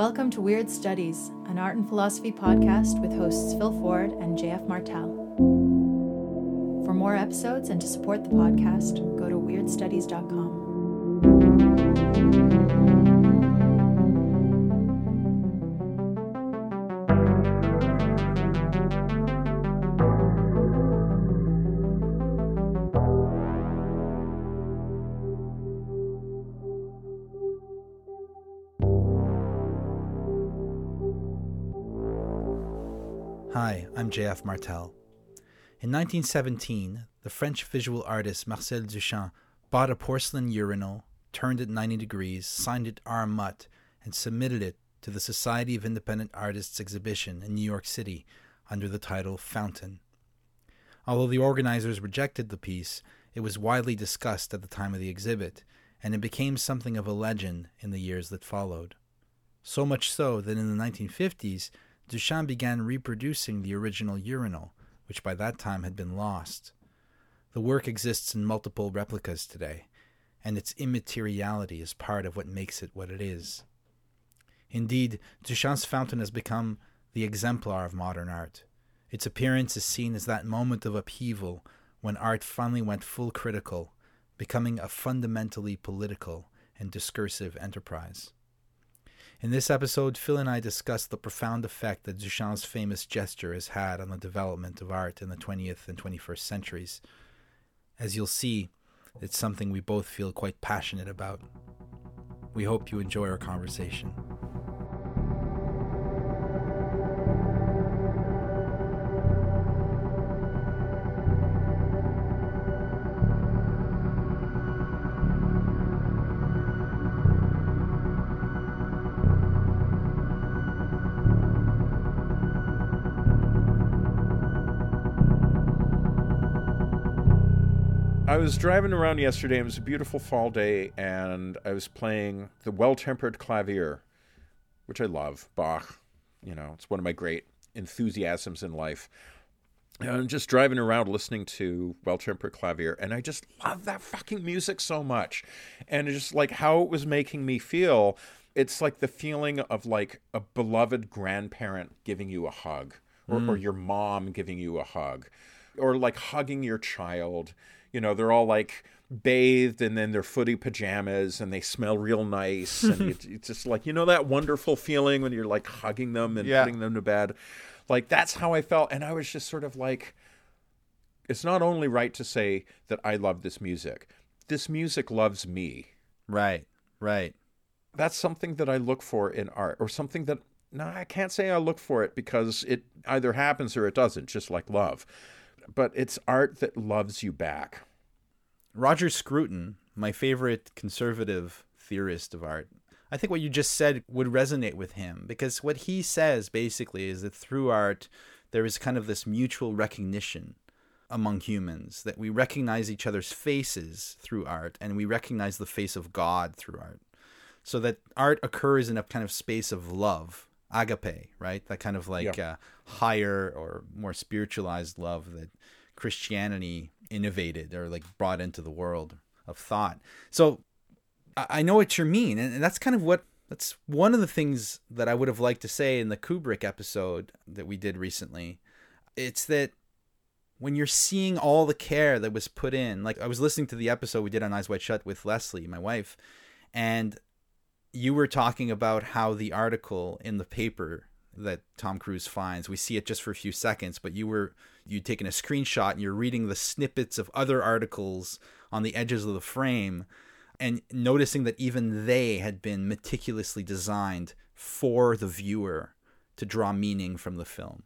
Welcome to Weird Studies, an art and philosophy podcast with hosts Phil Ford and JF Martel. For more episodes and to support the podcast, go to weirdstudies.com. JF Martel. In 1917, the French visual artist Marcel Duchamp bought a porcelain urinal, turned it 90 degrees, signed it R. Mutt, and submitted it to the Society of Independent Artists exhibition in New York City under the title Fountain. Although the organizers rejected the piece, it was widely discussed at the time of the exhibit, and it became something of a legend in the years that followed. So much so that in the 1950s, Duchamp began reproducing the original urinal, which by that time had been lost. The work exists in multiple replicas today, and its immateriality is part of what makes it what it is. Indeed, Duchamp's fountain has become the exemplar of modern art. Its appearance is seen as that moment of upheaval when art finally went full critical, becoming a fundamentally political and discursive enterprise. In this episode, Phil and I discuss the profound effect that Duchamp's famous gesture has had on the development of art in the 20th and 21st centuries. As you'll see, it's something we both feel quite passionate about. We hope you enjoy our conversation. Was driving around yesterday. It was a beautiful fall day, and I was playing the Well Tempered Clavier, which I love. Bach, you know, it's one of my great enthusiasms in life. And I'm just driving around listening to Well Tempered Clavier, and I just love that fucking music so much. And just like how it was making me feel, it's like the feeling of like a beloved grandparent giving you a hug, or, or mm. your mom giving you a hug, or like hugging your child you know they're all like bathed and then their footy pajamas and they smell real nice. And it's, it's just like you know that wonderful feeling when you're like hugging them and Yeah. putting them to bed? Like that's how i felt. And i was just sort of like it's not only right to say that i love this music. This music loves me. Right, right. that's something that i look for in art or something that no i can't say i look for it because it either happens or it doesn't just like love but it's art that loves you back Roger Scruton, my favorite conservative theorist of art, I think what you just said would resonate with him because what he says basically is that through art, there is kind of this mutual recognition among humans that we recognize each other's faces through art and we recognize the face of God through art. So that art occurs in a kind of space of love, agape, right? That kind of like Yeah. uh, higher or more spiritualized love that Christianity innovated or like brought into the world of thought. So I I know what you mean, and and that's kind of what that's one of the things that I would have liked to say in the Kubrick episode that we did recently. It's that when you're seeing all the care that was put in, like I was listening to the episode we did on Eyes Wide Shut with Leslie, my wife, and you were talking about how the article in the paper that Tom Cruise finds, we see it just for a few seconds, but you were you'd taken a screenshot and you're reading the snippets of other articles on the edges of the frame and noticing that even they had been meticulously designed for the viewer to draw meaning from the film.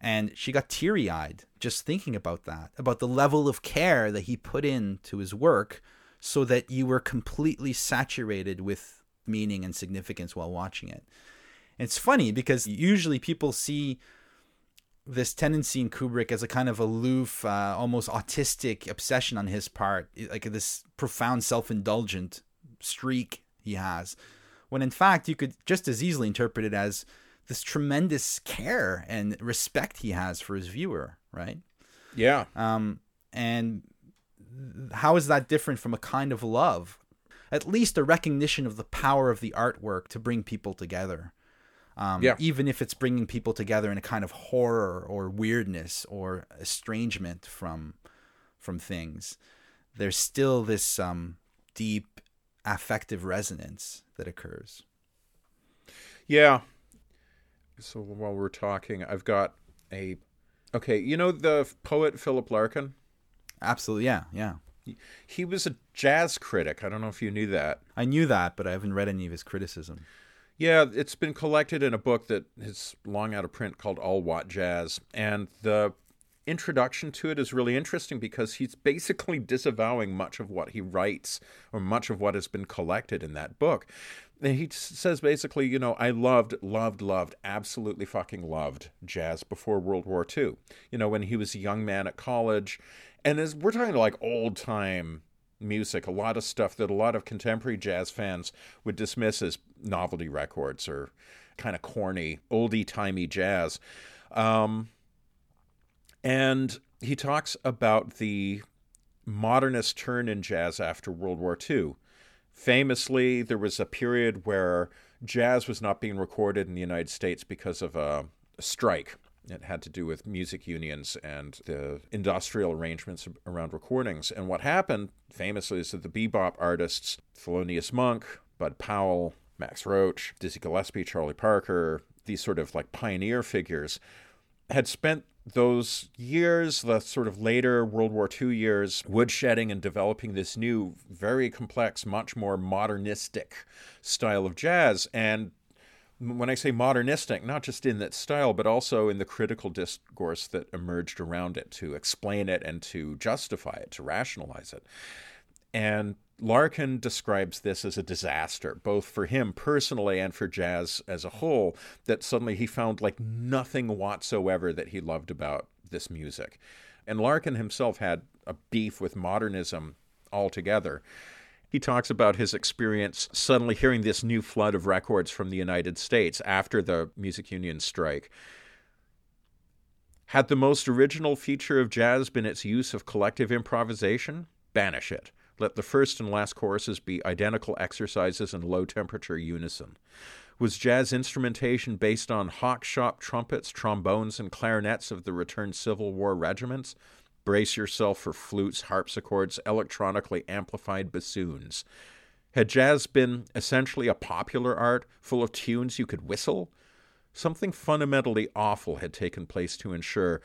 And she got teary eyed just thinking about that, about the level of care that he put into his work so that you were completely saturated with meaning and significance while watching it. And it's funny because usually people see this tendency in Kubrick as a kind of aloof, uh, almost autistic obsession on his part, like this profound self indulgent streak he has. When in fact, you could just as easily interpret it as this tremendous care and respect he has for his viewer, right? Yeah. Um, and how is that different from a kind of love? At least a recognition of the power of the artwork to bring people together. Um, Yeah. Even if it's bringing people together in a kind of horror or weirdness or estrangement from from things, there's still this um, deep affective resonance that occurs. Yeah. So while we're talking, I've got a. Okay, you know the poet Philip Larkin? Absolutely, yeah, yeah. He was a jazz critic. I don't know if you knew that. I knew that, but I haven't read any of his criticism. Yeah, it's been collected in a book that is long out of print called All What Jazz. And the introduction to it is really interesting because he's basically disavowing much of what he writes or much of what has been collected in that book. And he says basically, you know, I loved, loved, loved, absolutely fucking loved jazz before World War II. You know, when he was a young man at college. And as we're talking like old time music, a lot of stuff that a lot of contemporary jazz fans would dismiss as novelty records or kind of corny, oldie timey jazz. Um, and he talks about the modernist turn in jazz after World War II. Famously, there was a period where jazz was not being recorded in the United States because of a, a strike. It had to do with music unions and the industrial arrangements around recordings. And what happened, famously, is that the bebop artists, Thelonious Monk, Bud Powell, Max Roach, Dizzy Gillespie, Charlie Parker, these sort of like pioneer figures, had spent those years, the sort of later World War II years, woodshedding and developing this new, very complex, much more modernistic style of jazz. And when I say modernistic, not just in that style, but also in the critical discourse that emerged around it to explain it and to justify it, to rationalize it. And Larkin describes this as a disaster, both for him personally and for jazz as a whole, that suddenly he found like nothing whatsoever that he loved about this music. And Larkin himself had a beef with modernism altogether. He talks about his experience suddenly hearing this new flood of records from the United States after the music union strike. Had the most original feature of jazz been its use of collective improvisation? Banish it. Let the first and last choruses be identical exercises in low temperature unison. Was jazz instrumentation based on hock shop trumpets, trombones, and clarinets of the returned Civil War regiments? Brace yourself for flutes, harpsichords, electronically amplified bassoons. Had jazz been essentially a popular art full of tunes you could whistle? Something fundamentally awful had taken place to ensure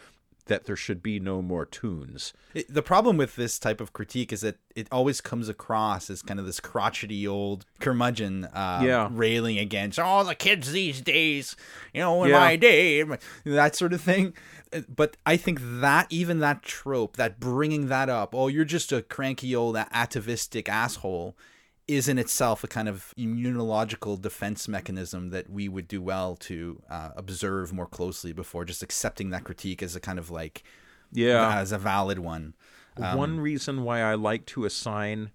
that there should be no more tunes. It, the problem with this type of critique is that it always comes across as kind of this crotchety old curmudgeon uh, Yeah. railing against all the kids these days, you know, in Yeah. my day, that sort of thing. Uh, But I think that even that trope, that bringing that up, oh, you're just a cranky old atavistic asshole, is in itself a kind of immunological defense mechanism that we would do well to uh, observe more closely before just accepting that critique as a kind of like Yeah. as a valid one. One reason why I like to assign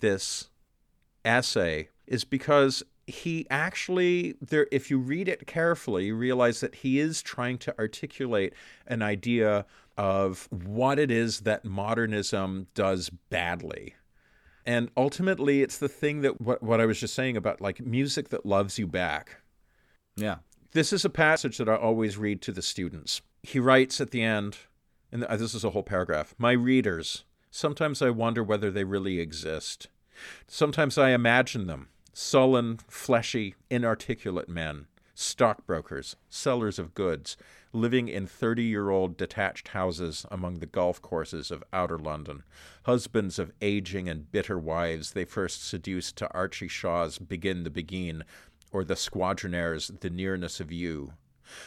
this essay is because he actually there if you read it carefully you realize that he is trying to articulate an idea of what it is that modernism does badly and ultimately it's the thing that what, what i was just saying about like music that loves you back Yeah. this is a passage that I always read to the students. He writes at the end, and this is a whole paragraph My readers, sometimes I wonder whether they really exist. Sometimes I imagine them sullen, fleshy, inarticulate men, stockbrokers, sellers of goods, living in 30 year old detached houses among the golf courses of outer London, husbands of aging and bitter wives they first seduced to Artie Shaw's Begin the Beguine, or the Squadronaires' The Nearness of You.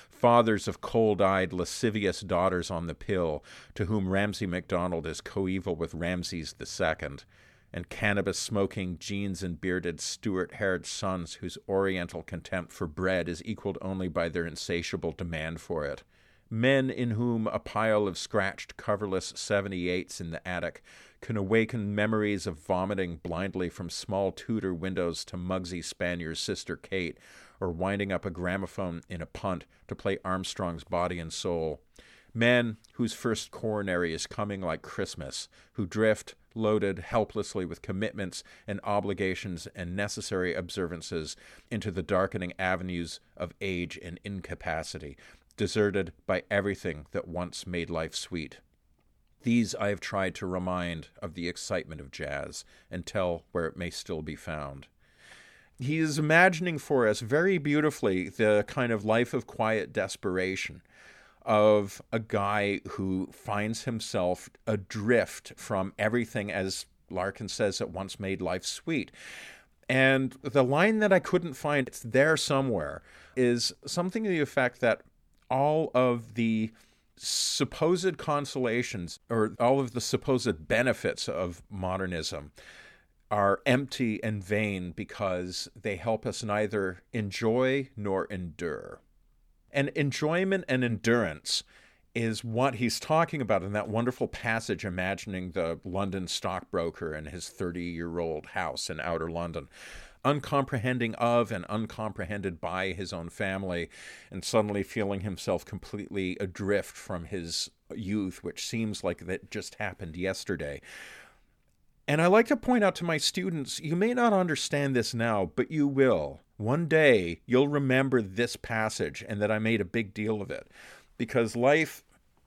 Fathers of cold eyed, lascivious daughters on the pill, to whom Ramsay MacDonald is coeval with Ramses the Second, and cannabis smoking, jeans and bearded, Stuart haired sons whose oriental contempt for bread is equaled only by their insatiable demand for it. Men in whom a pile of scratched, coverless 78s in the attic can awaken memories of vomiting blindly from small Tudor windows to Muggsy Spanier's sister Kate, or winding up a gramophone in a punt to play Armstrong's Body and Soul. Men whose first coronary is coming like Christmas, who drift, loaded helplessly with commitments and obligations and necessary observances into the darkening avenues of age and incapacity, deserted by everything that once made life sweet. These I have tried to remind of the excitement of jazz and tell where it may still be found. He is imagining for us very beautifully the kind of life of quiet desperation of a guy who finds himself adrift from everything, as Larkin says, that once made life sweet. And the line that I couldn't find, it's there somewhere, is something to the effect that all of the supposed consolations or all of the supposed benefits of modernism are empty and vain because they help us neither enjoy nor endure. And enjoyment and endurance is what he's talking about in that wonderful passage imagining the London stockbroker and his 30 year old house in outer London uncomprehending of and uncomprehended by his own family, and suddenly feeling himself completely adrift from his youth, which seems like that just happened yesterday. And I like to point out to my students you may not understand this now, but you will. One day you'll remember this passage and that I made a big deal of it because life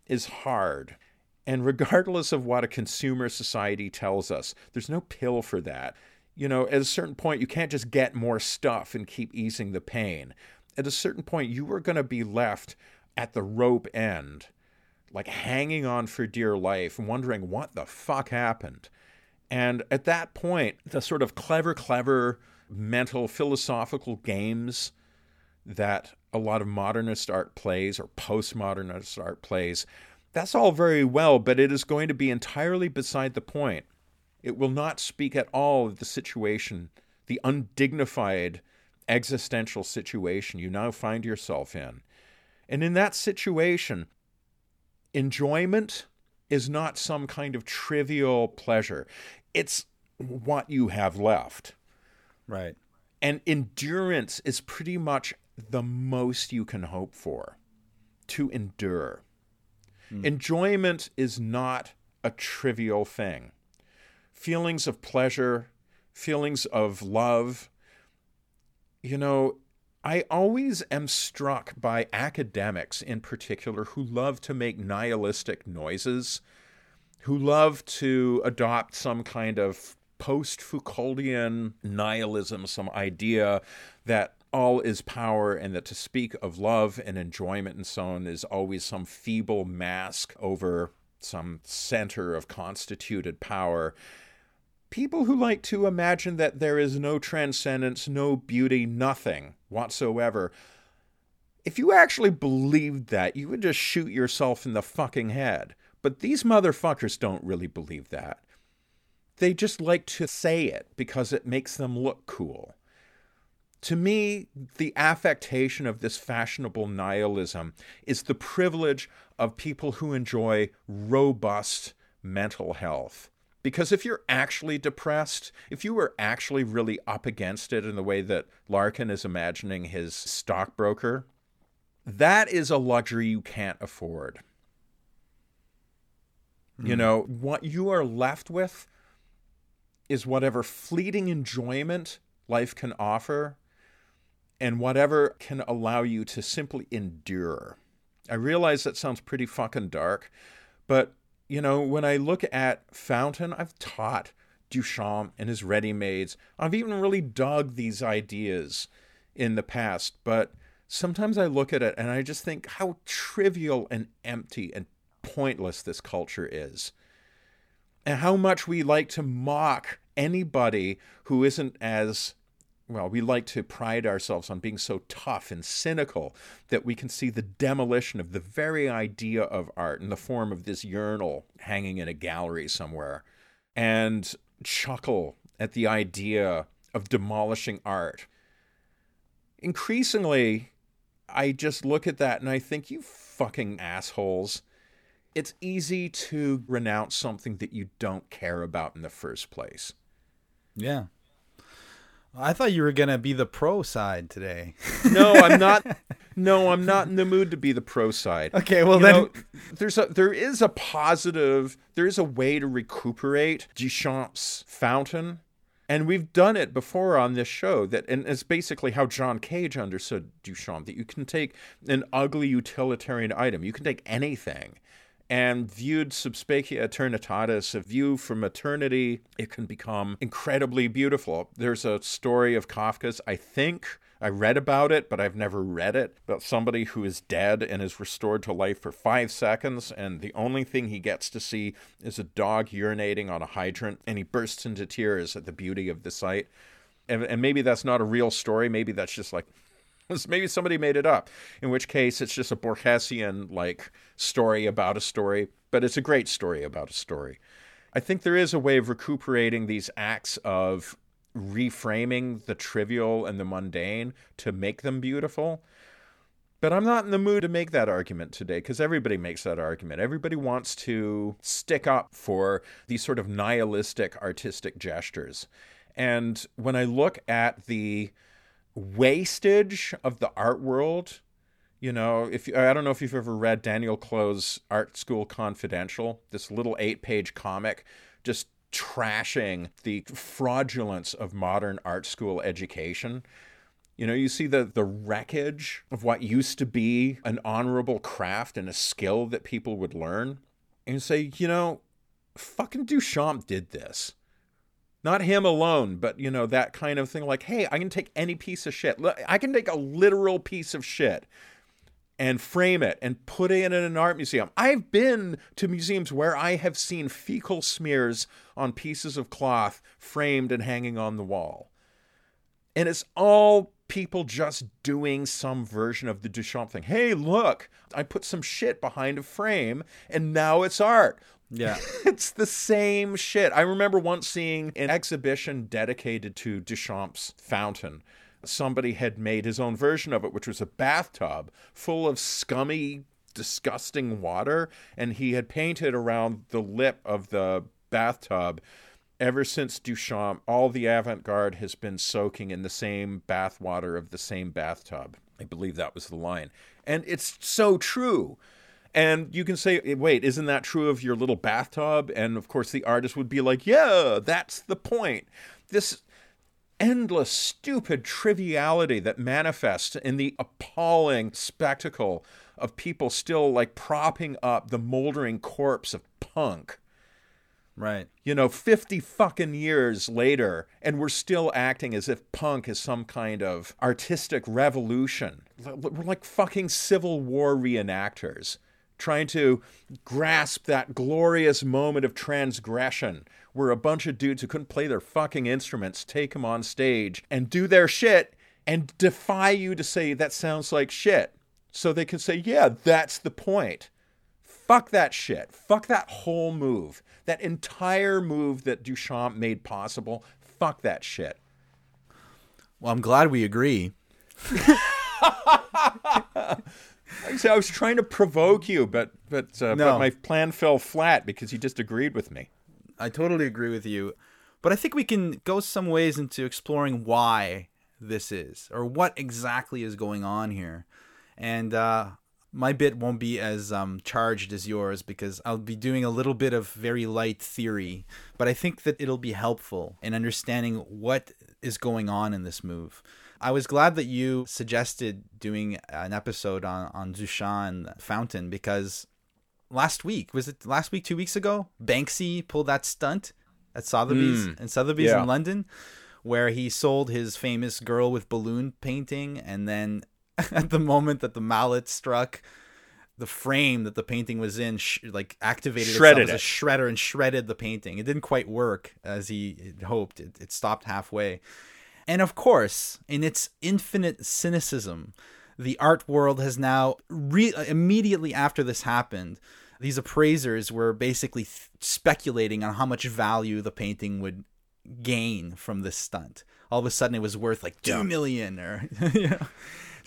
is hard. And regardless of what a consumer society tells us, there's no pill for that you know, at a certain point, you can't just get more stuff and keep easing the pain. At a certain point, you are going to be left at the rope end, like hanging on for dear life, wondering what the fuck happened. And at that point, the sort of clever, clever mental philosophical games that a lot of modernist art plays or postmodernist art plays, that's all very well, but it is going to be entirely beside the point it will not speak at all of the situation, the undignified existential situation you now find yourself in. And in that situation, enjoyment is not some kind of trivial pleasure, it's what you have left. Right. And endurance is pretty much the most you can hope for to endure. Mm. Enjoyment is not a trivial thing feelings of pleasure, feelings of love. You know, I always am struck by academics in particular who love to make nihilistic noises, who love to adopt some kind of post Foucauldian nihilism, some idea that all is power and that to speak of love and enjoyment and so on is always some feeble mask over some center of constituted power people who like to imagine that there is no transcendence, no beauty, nothing whatsoever. If you actually believed that, you would just shoot yourself in the fucking head. But these motherfuckers don't really believe that. They just like to say it because it makes them look cool. To me, the affectation of this fashionable nihilism is the privilege of people who enjoy robust mental health because if you're actually depressed, if you were actually really up against it in the way that Larkin is imagining his stockbroker, that is a luxury you can't afford. Mm. You hmm. know, what you are left with is whatever fleeting enjoyment life can offer and whatever can allow you to simply endure. I realize that sounds pretty fucking dark, but you know, when I look at Fountain, I've taught Duchamp and his ready mades. I've even really dug these ideas in the past, but sometimes I look at it and I just think how trivial and empty and pointless this culture is. And how much we like to mock anybody who isn't as well, we like to pride ourselves on being so tough and cynical that we can see the demolition of the very idea of art in the form of this urinal hanging in a gallery somewhere and chuckle at the idea of demolishing art. Increasingly, I just look at that and I think, you fucking assholes. It's easy to renounce something that you don't care about in the first place. Yeah. I thought you were gonna be the pro side today. no, I'm not. No, I'm not in the mood to be the pro side. Okay, well You then know, there's a there is a positive there is a way to recuperate Duchamp's fountain. And we've done it before on this show that and it's basically how John Cage understood Duchamp that you can take an ugly utilitarian item, you can take anything and viewed sub specie aeternitatis, a view from eternity, it can become incredibly beautiful. There's a story of Kafka's, I think, I read about it, but I've never read it, about somebody who is dead and is restored to life for five seconds, and the only thing he gets to see is a dog urinating on a hydrant, and he bursts into tears at the beauty of the sight. And, and maybe that's not a real story. Maybe that's just like maybe somebody made it up in which case it's just a borgesian like story about a story but it's a great story about a story i think there is a way of recuperating these acts of reframing the trivial and the mundane to make them beautiful but I'm not in the mood to make that argument today because everybody makes that argument. Everybody wants to stick up for these sort of nihilistic artistic gestures. And when I look at the wastage of the art world. You know, if I don't know if you've ever read Daniel Clowes's Art School Confidential, this little eight-page comic, just trashing the fraudulence of modern art school education. You know, you see the the wreckage of what used to be an honorable craft and a skill that people would learn, and you say, you know, fucking Duchamp did this not him alone, but you know that kind of thing. Like, hey, I can take any piece of shit. I can take a literal piece of shit and frame it and put it in an art museum. I've been to museums where I have seen fecal smears on pieces of cloth framed and hanging on the wall, and it's all people just doing some version of the Duchamp thing. Hey, look, I put some shit behind a frame, and now it's art. Yeah. it's the same shit. I remember once seeing an exhibition dedicated to Duchamp's fountain. Somebody had made his own version of it, which was a bathtub full of scummy, disgusting water, and he had painted around the lip of the bathtub. Ever since Duchamp, all the avant garde has been soaking in the same bathwater of the same bathtub. I believe that was the line. And it's so true. And you can say, eh, wait, isn't that true of your little bathtub? And of course, the artist would be like, yeah, that's the point. This endless, stupid triviality that manifests in the appalling spectacle of people still like propping up the moldering corpse of punk. Right. You know, 50 fucking years later, and we're still acting as if punk is some kind of artistic revolution. We're like fucking Civil War reenactors trying to grasp that glorious moment of transgression where a bunch of dudes who couldn't play their fucking instruments take them on stage and do their shit and defy you to say that sounds like shit. So they can say, yeah, that's the point. Fuck that shit. Fuck that whole move. That entire move that Duchamp made possible. Fuck that shit. Well, I'm glad we agree. I was trying to provoke you, but but uh, No. but my plan fell flat because you just agreed with me. I totally agree with you. But I think we can go some ways into exploring why this is or what exactly is going on here. And uh, my bit won't be as um, charged as yours because I'll be doing a little bit of very light theory. But I think that it'll be helpful in understanding what is going on in this move. I was glad that you suggested doing an episode on, on and Fountain because last week was it last week two weeks ago banksy pulled that stunt at sotheby's and sotheby's yeah. in london where he sold his famous girl with balloon painting and then at the moment that the mallet struck the frame that the painting was in sh- like activated Shredded itself as a shredder and shredded the painting. It didn't quite work as he hoped. It, it stopped halfway. And of course, in its infinite cynicism, the art world has now re- uh, immediately after this happened, these appraisers were basically th- speculating on how much value the painting would gain from this stunt. All of a sudden, it was worth like two million, or you know.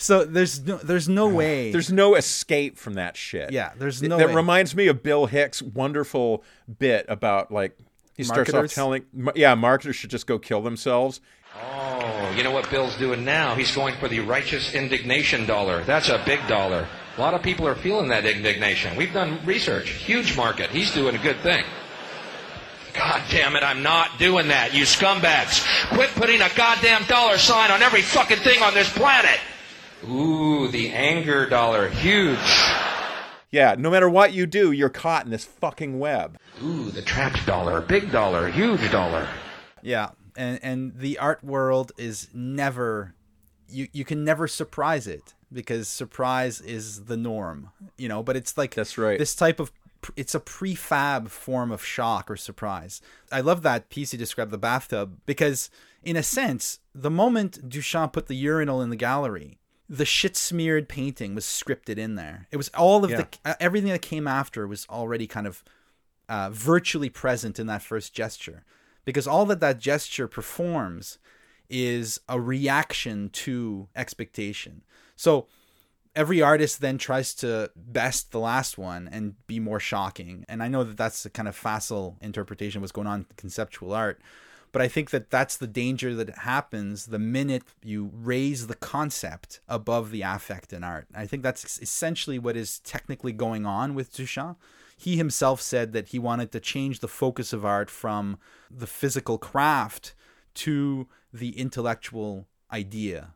So there's no there's no way. There's no escape from that shit. Yeah, there's no That way. reminds me of Bill Hicks' wonderful bit about like he starts off telling, yeah, marketers should just go kill themselves. Oh, you know what Bill's doing now? He's going for the righteous indignation dollar. That's a big dollar. A lot of people are feeling that indignation. We've done research. Huge market. He's doing a good thing. God damn it, I'm not doing that, you scumbags. Quit putting a goddamn dollar sign on every fucking thing on this planet. Ooh, the anger dollar. Huge. Yeah, no matter what you do, you're caught in this fucking web. Ooh, the trapped dollar. Big dollar. Huge dollar. Yeah, and and the art world is never you you can never surprise it because surprise is the norm, you know, but it's like That's right. This type of it's a prefab form of shock or surprise. I love that piece you described the bathtub because in a sense, the moment Duchamp put the urinal in the gallery, the shit smeared painting was scripted in there. It was all of Yeah. the uh, everything that came after was already kind of uh, virtually present in that first gesture because all that that gesture performs is a reaction to expectation. So every artist then tries to best the last one and be more shocking. And I know that that's a kind of facile interpretation of what's going on in conceptual art. But I think that that's the danger that happens the minute you raise the concept above the affect in art. I think that's essentially what is technically going on with Duchamp. He himself said that he wanted to change the focus of art from the physical craft to the intellectual idea.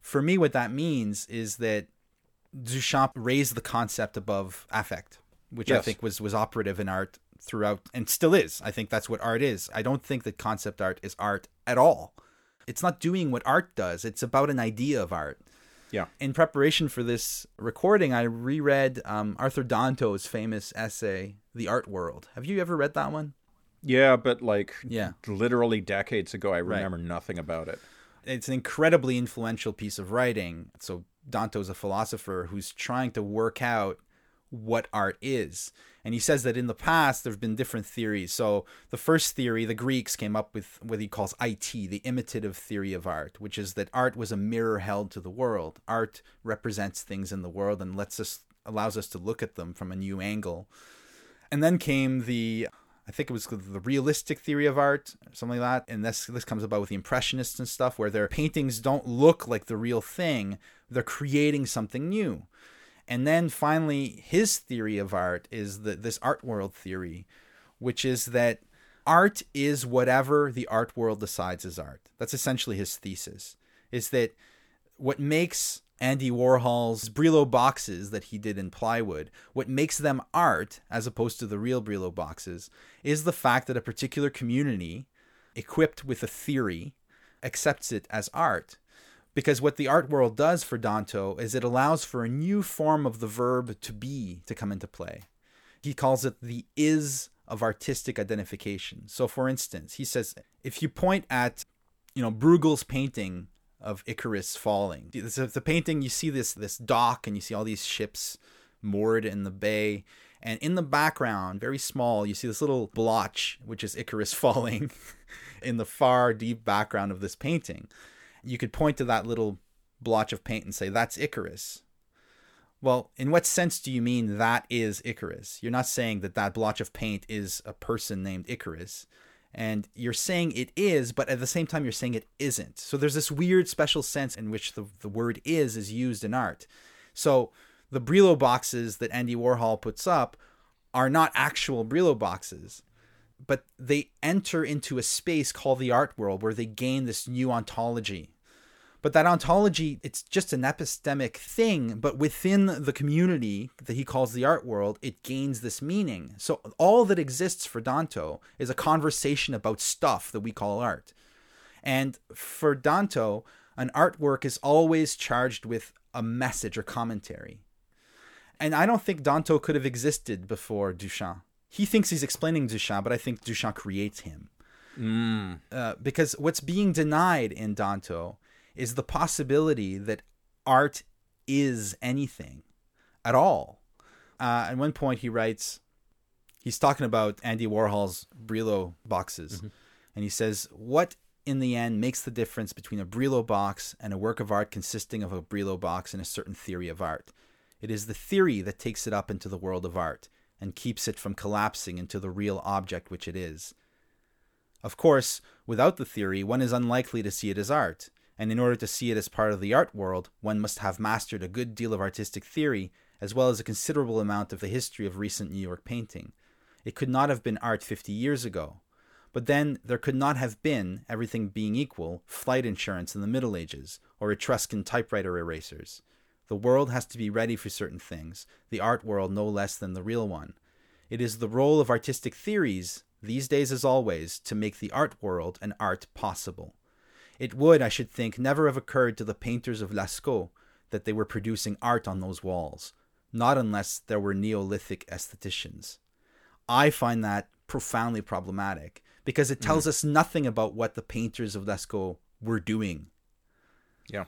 For me, what that means is that Duchamp raised the concept above affect, which I think was was operative in art throughout and still is. I think that's what art is. I don't think that concept art is art at all. It's not doing what art does. It's about an idea of art. Yeah. In preparation for this recording, I reread um, Arthur Danto's famous essay, "The Art World." Have you ever read that one? Yeah, but like Yeah. literally decades ago, I remember nothing about it. it's an incredibly influential piece of writing. So Danto's a philosopher who's trying to work out what art is. And he says that in the past there have been different theories. So the first theory, the Greeks came up with what he calls IT, the imitative theory of art, which is that art was a mirror held to the world. Art represents things in the world and lets us allows us to look at them from a new angle. And then came the I think it was the realistic theory of art, something like that. And this this comes about with the impressionists and stuff, where their paintings don't look like the real thing; they're creating something new. And then finally, his theory of art is the, this art world theory, which is that art is whatever the art world decides is art. That's essentially his thesis. Is that what makes Andy Warhol's Brillo boxes that he did in plywood, what makes them art as opposed to the real Brillo boxes, is the fact that a particular community, equipped with a theory, accepts it as art. Because what the art world does for Danto is it allows for a new form of the verb to be to come into play. He calls it the is of artistic identification. So, for instance, he says if you point at, you know, Bruegel's painting of Icarus falling, a, painting you see this this dock and you see all these ships moored in the bay, and in the background, very small, you see this little blotch which is Icarus falling in the far deep background of this painting. You could point to that little blotch of paint and say that's Icarus. Well, in what sense do you mean that is Icarus? You're not saying that that blotch of paint is a person named Icarus. And you're saying it is, but at the same time, you're saying it isn't. So there's this weird special sense in which the, the word is is used in art. So the Brillo boxes that Andy Warhol puts up are not actual Brillo boxes, but they enter into a space called the art world where they gain this new ontology. But that ontology it's just an epistemic thing but within the community that he calls the art world it gains this meaning. So all that exists for danto is a conversation about stuff that we call art. And for danto an artwork is always charged with a message or commentary. And i don't think danto could have existed before duchamp he thinks he's explaining duchamp but i think duchamp creates him. Uh, because what's being denied in danto is the possibility that art is anything at all. Uh, at one point, he writes, he's talking about Andy Warhol's Brillo boxes, and he says, What in the end makes the difference between a Brillo box and a work of art consisting of a Brillo box and a certain theory of art? It is the theory that takes it up into the world of art and keeps it from collapsing into the real object which it is. Of course, without the theory, one is unlikely to see it as art, and in order to see it as part of the art world, one must have mastered a good deal of artistic theory, as well as a considerable amount of the history of recent New York painting. It could not have been art 50 years ago. But then there could not have been, everything being equal, flight insurance in the Middle Ages, or Etruscan typewriter erasers. The world has to be ready for certain things, the art world no less than the real one. It is the role of artistic theories, these days as always, to make the art world and art possible. It would, I should think, never have occurred to the painters of Lascaux that they were producing art on those walls, not unless there were Neolithic aestheticians. I find that profoundly problematic because it tells mm. us nothing about what the painters of Lascaux were doing. Yeah.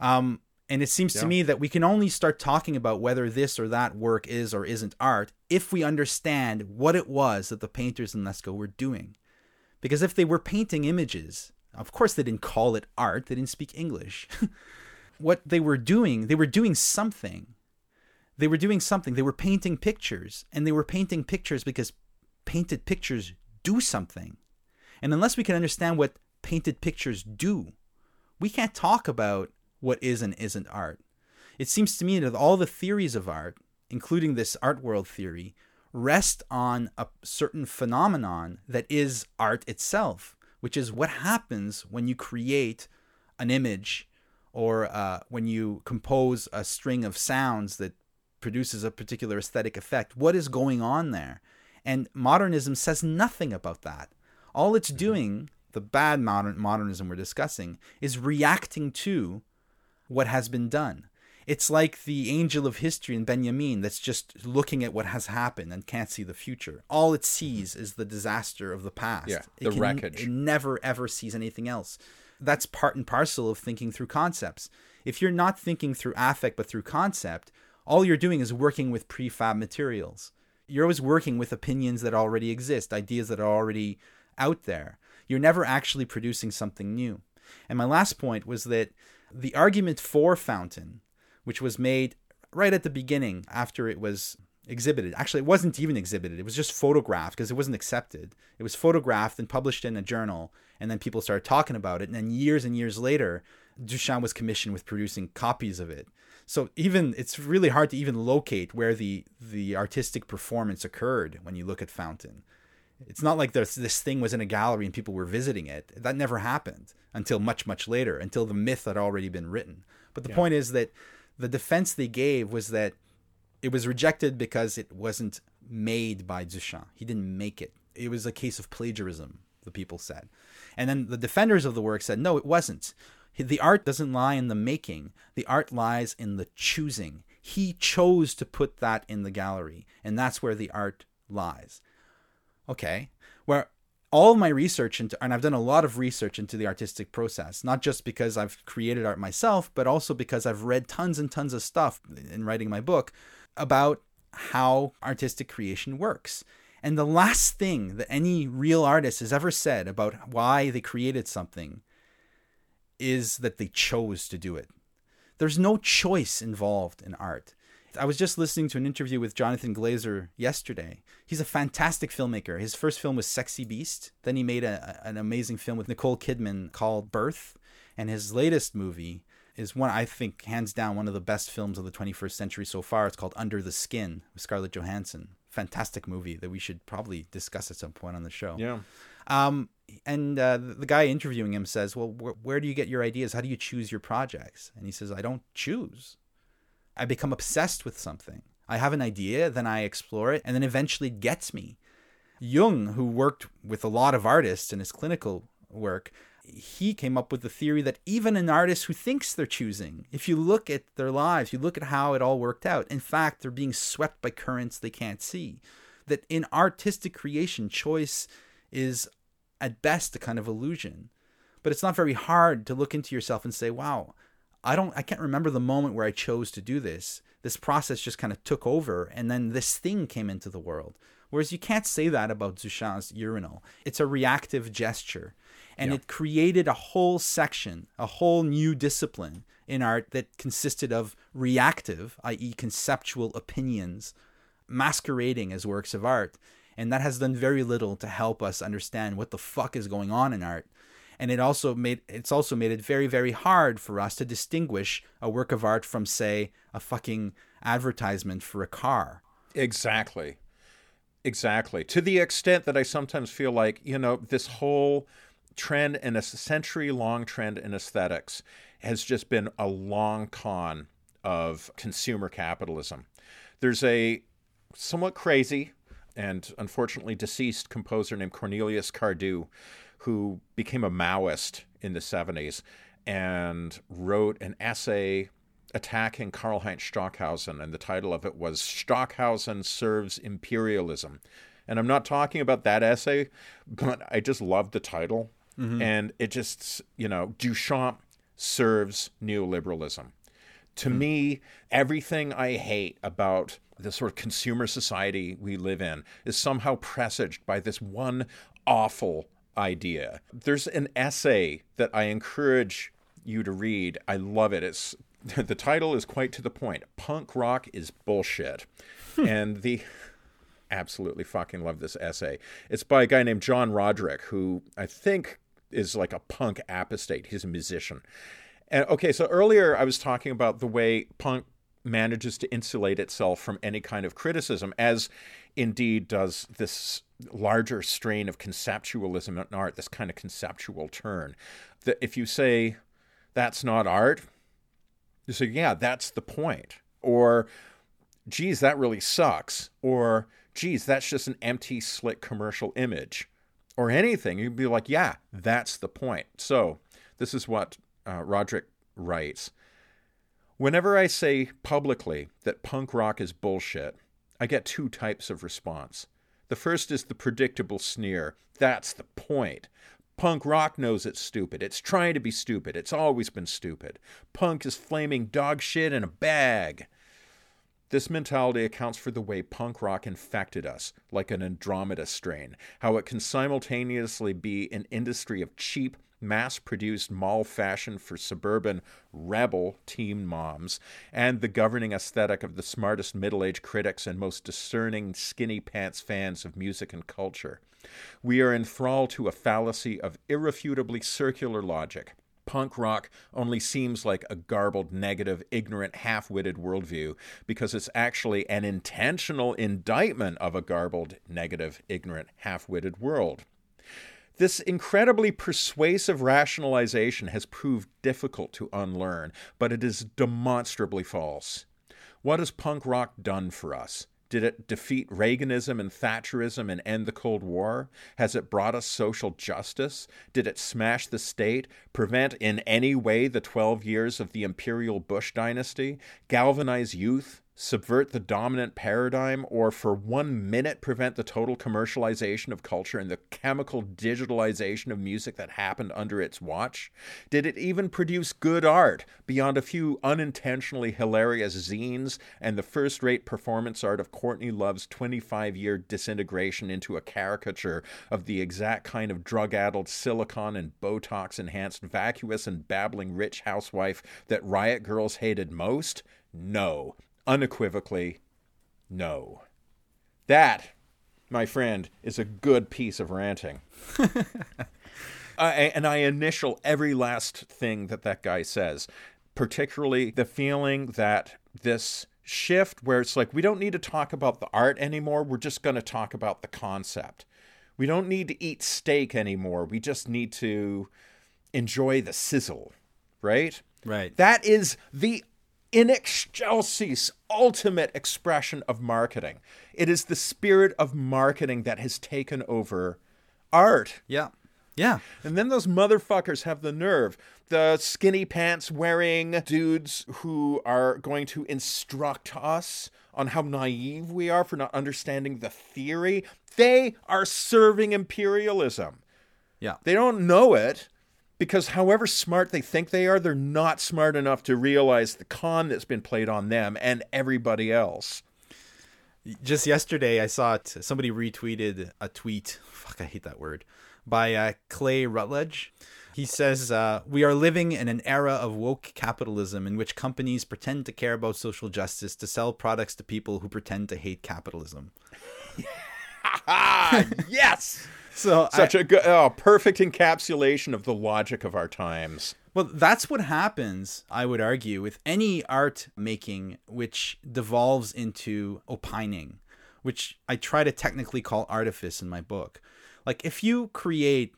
Um, and it seems yeah. to me that we can only start talking about whether this or that work is or isn't art if we understand what it was that the painters in Lascaux were doing. Because if they were painting images, of course they didn't call it art, they didn't speak English. what they were doing, they were doing something. They were doing something. They were painting pictures, and they were painting pictures because painted pictures do something. And unless we can understand what painted pictures do, we can't talk about what is and isn't art. It seems to me that all the theories of art, including this art world theory, rest on a certain phenomenon that is art itself, which is what happens when you create an image or uh, when you compose a string of sounds that produces a particular aesthetic effect. What is going on there? And modernism says nothing about that. All it's mm-hmm. doing, the bad modern modernism we're discussing, is reacting to what has been done. It's like the angel of history in Benjamin that's just looking at what has happened and can't see the future. All it mm-hmm. sees is the disaster of the past. Yeah, the can, wreckage. It never ever sees anything else. That's part and parcel of thinking through concepts. If you're not thinking through affect but through concept, all you're doing is working with prefab materials. You're always working with opinions that already exist, ideas that are already out there. You're never actually producing something new. And my last point was that the argument for Fountain, which was made right at the beginning after it was exhibited. Actually, it wasn't even exhibited. It was just photographed because it wasn't accepted. It was photographed and published in a journal, and then people started talking about it. And then years and years later, Duchamp was commissioned with producing copies of it. So even it's really hard to even locate where the the artistic performance occurred when you look at Fountain. It's not like this this thing was in a gallery and people were visiting it. That never happened until much much later, until the myth had already been written. But the yeah. point is that the defense they gave was that it was rejected because it wasn't made by Duchamp. He didn't make it. It was a case of plagiarism, the people said. And then the defenders of the work said, no, it wasn't. The art doesn't lie in the making, the art lies in the choosing. He chose to put that in the gallery, and that's where the art lies. Okay. Where all my research into, and I've done a lot of research into the artistic process, not just because I've created art myself, but also because I've read tons and tons of stuff in writing my book about how artistic creation works. And the last thing that any real artist has ever said about why they created something is that they chose to do it. There's no choice involved in art. I was just listening to an interview with Jonathan Glazer yesterday. He's a fantastic filmmaker. His first film was Sexy Beast. Then he made a, an amazing film with Nicole Kidman called Birth. And his latest movie is one I think hands down one of the best films of the 21st century so far. It's called Under the Skin with Scarlett Johansson. Fantastic movie that we should probably discuss at some point on the show. Yeah. Um, and uh, the guy interviewing him says, "Well, wh- where do you get your ideas? How do you choose your projects?" And he says, "I don't choose. I become obsessed with something. I have an idea, then I explore it, and then eventually it gets me. Jung, who worked with a lot of artists in his clinical work, he came up with the theory that even an artist who thinks they're choosing, if you look at their lives, you look at how it all worked out, in fact, they're being swept by currents they can't see. That in artistic creation, choice is at best a kind of illusion. But it's not very hard to look into yourself and say, wow, I don't I can't remember the moment where I chose to do this. This process just kind of took over and then this thing came into the world. Whereas you can't say that about Duchamp's urinal. It's a reactive gesture. And yeah. it created a whole section, a whole new discipline in art that consisted of reactive, i.e., conceptual opinions masquerading as works of art. And that has done very little to help us understand what the fuck is going on in art. And it also made it's also made it very, very hard for us to distinguish a work of art from, say, a fucking advertisement for a car. Exactly. Exactly. To the extent that I sometimes feel like, you know, this whole trend and a century long trend in aesthetics has just been a long con of consumer capitalism. There's a somewhat crazy and unfortunately deceased composer named Cornelius Cardew who became a Maoist in the 70s and wrote an essay attacking Karlheinz Stockhausen, and the title of it was Stockhausen Serves Imperialism. And I'm not talking about that essay, but I just love the title. Mm-hmm. And it just, you know, Duchamp serves neoliberalism. To mm-hmm. me, everything I hate about the sort of consumer society we live in is somehow presaged by this one awful idea. There's an essay that I encourage you to read. I love it. It's the title is quite to the point. Punk rock is bullshit. Hmm. and the absolutely fucking love this essay. It's by a guy named John Roderick, who I think is like a punk apostate. He's a musician. And okay, so earlier I was talking about the way punk manages to insulate itself from any kind of criticism, as indeed does this larger strain of conceptualism in art, this kind of conceptual turn. That if you say that's not art, you say, yeah, that's the point. Or, geez, that really sucks. Or, geez, that's just an empty, slick commercial image. Or anything. You'd be like, yeah, that's the point. So, this is what uh, Roderick writes. Whenever I say publicly that punk rock is bullshit, I get two types of response. The first is the predictable sneer. That's the point. Punk rock knows it's stupid. It's trying to be stupid. It's always been stupid. Punk is flaming dog shit in a bag. This mentality accounts for the way punk rock infected us, like an Andromeda strain, how it can simultaneously be an industry of cheap, mass produced mall fashion for suburban rebel teen moms, and the governing aesthetic of the smartest middle aged critics and most discerning skinny pants fans of music and culture. We are enthralled to a fallacy of irrefutably circular logic. Punk rock only seems like a garbled, negative, ignorant, half witted worldview because it's actually an intentional indictment of a garbled, negative, ignorant, half witted world. This incredibly persuasive rationalization has proved difficult to unlearn, but it is demonstrably false. What has punk rock done for us? Did it defeat Reaganism and Thatcherism and end the Cold War? Has it brought us social justice? Did it smash the state, prevent in any way the 12 years of the imperial Bush dynasty, galvanize youth, subvert the dominant paradigm, or for one minute prevent the total commercialization of culture and the chemical digitalization of music that happened under its watch? Did it even produce good art beyond a few unintentionally hilarious zines and the first rate performance art of Courtney Love's 25 year disintegration into a caricature of the exact kind of drug addled silicon and Botox enhanced vacuous and babbling rich housewife that Riot Grrrls hated most? No unequivocally no. That, my friend, is a good piece of ranting. I, and I initial every last thing that that guy says, particularly the feeling that this shift where it's like we don't need to talk about the art anymore, we're just going to talk about the concept. We don't need to eat steak anymore, we just need to enjoy the sizzle, right? Right. That is the in excelsis ultimate expression of marketing. It is the spirit of marketing that has taken over art. Yeah. Yeah. And then those motherfuckers have the nerve. The skinny pants wearing dudes who are going to instruct us on how naive we are for not understanding the theory. They are serving imperialism. Yeah. They don't know it, because however smart they think they are, they're not smart enough to realize the con that's been played on them and everybody else. Just yesterday, I saw it. Somebody retweeted a tweet. Fuck, I hate that word. By uh, Clay Routledge. He says, uh, We are living in an era of woke capitalism in which companies pretend to care about social justice to sell products to people who pretend to hate capitalism. yes. So Such a good, oh, perfect encapsulation of the logic of our times. Well, that's what happens, I would argue, with any art making which devolves into opining, which I try to technically call artifice in my book. Like, if you create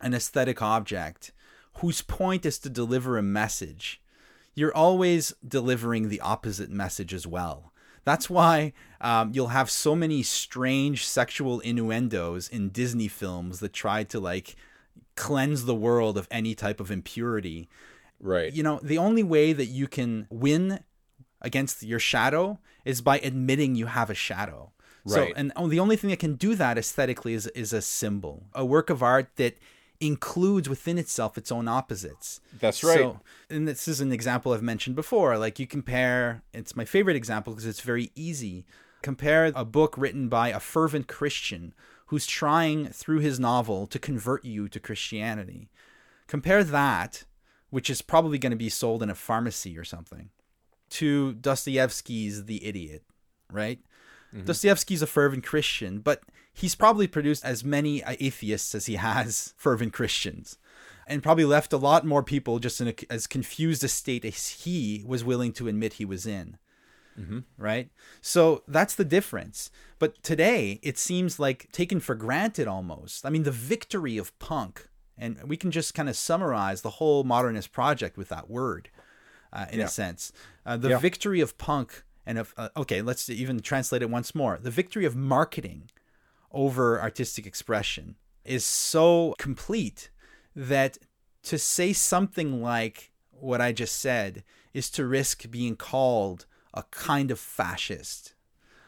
an aesthetic object whose point is to deliver a message, you're always delivering the opposite message as well. That's why um, you'll have so many strange sexual innuendos in Disney films that try to like cleanse the world of any type of impurity. Right. You know, the only way that you can win against your shadow is by admitting you have a shadow. Right. So, and the only thing that can do that aesthetically is is a symbol, a work of art that includes within itself its own opposites. That's right. So, and this is an example I've mentioned before. Like you compare, it's my favorite example because it's very easy. Compare a book written by a fervent Christian who's trying through his novel to convert you to Christianity. Compare that, which is probably going to be sold in a pharmacy or something, to Dostoevsky's The Idiot, right? Mm-hmm. Dostoevsky's a fervent Christian, but he's probably produced as many atheists as he has fervent Christians, and probably left a lot more people just in a, as confused a state as he was willing to admit he was in. Right? So that's the difference. But today, it seems like taken for granted almost. I mean, the victory of punk, and we can just kind of summarize the whole modernist project with that word uh, in Yeah. a sense. Uh, the Yeah. victory of punk and of uh, okay, let's even translate it once more. The victory of marketing over artistic expression is so complete that to say something like what I just said is to risk being called a kind of fascist.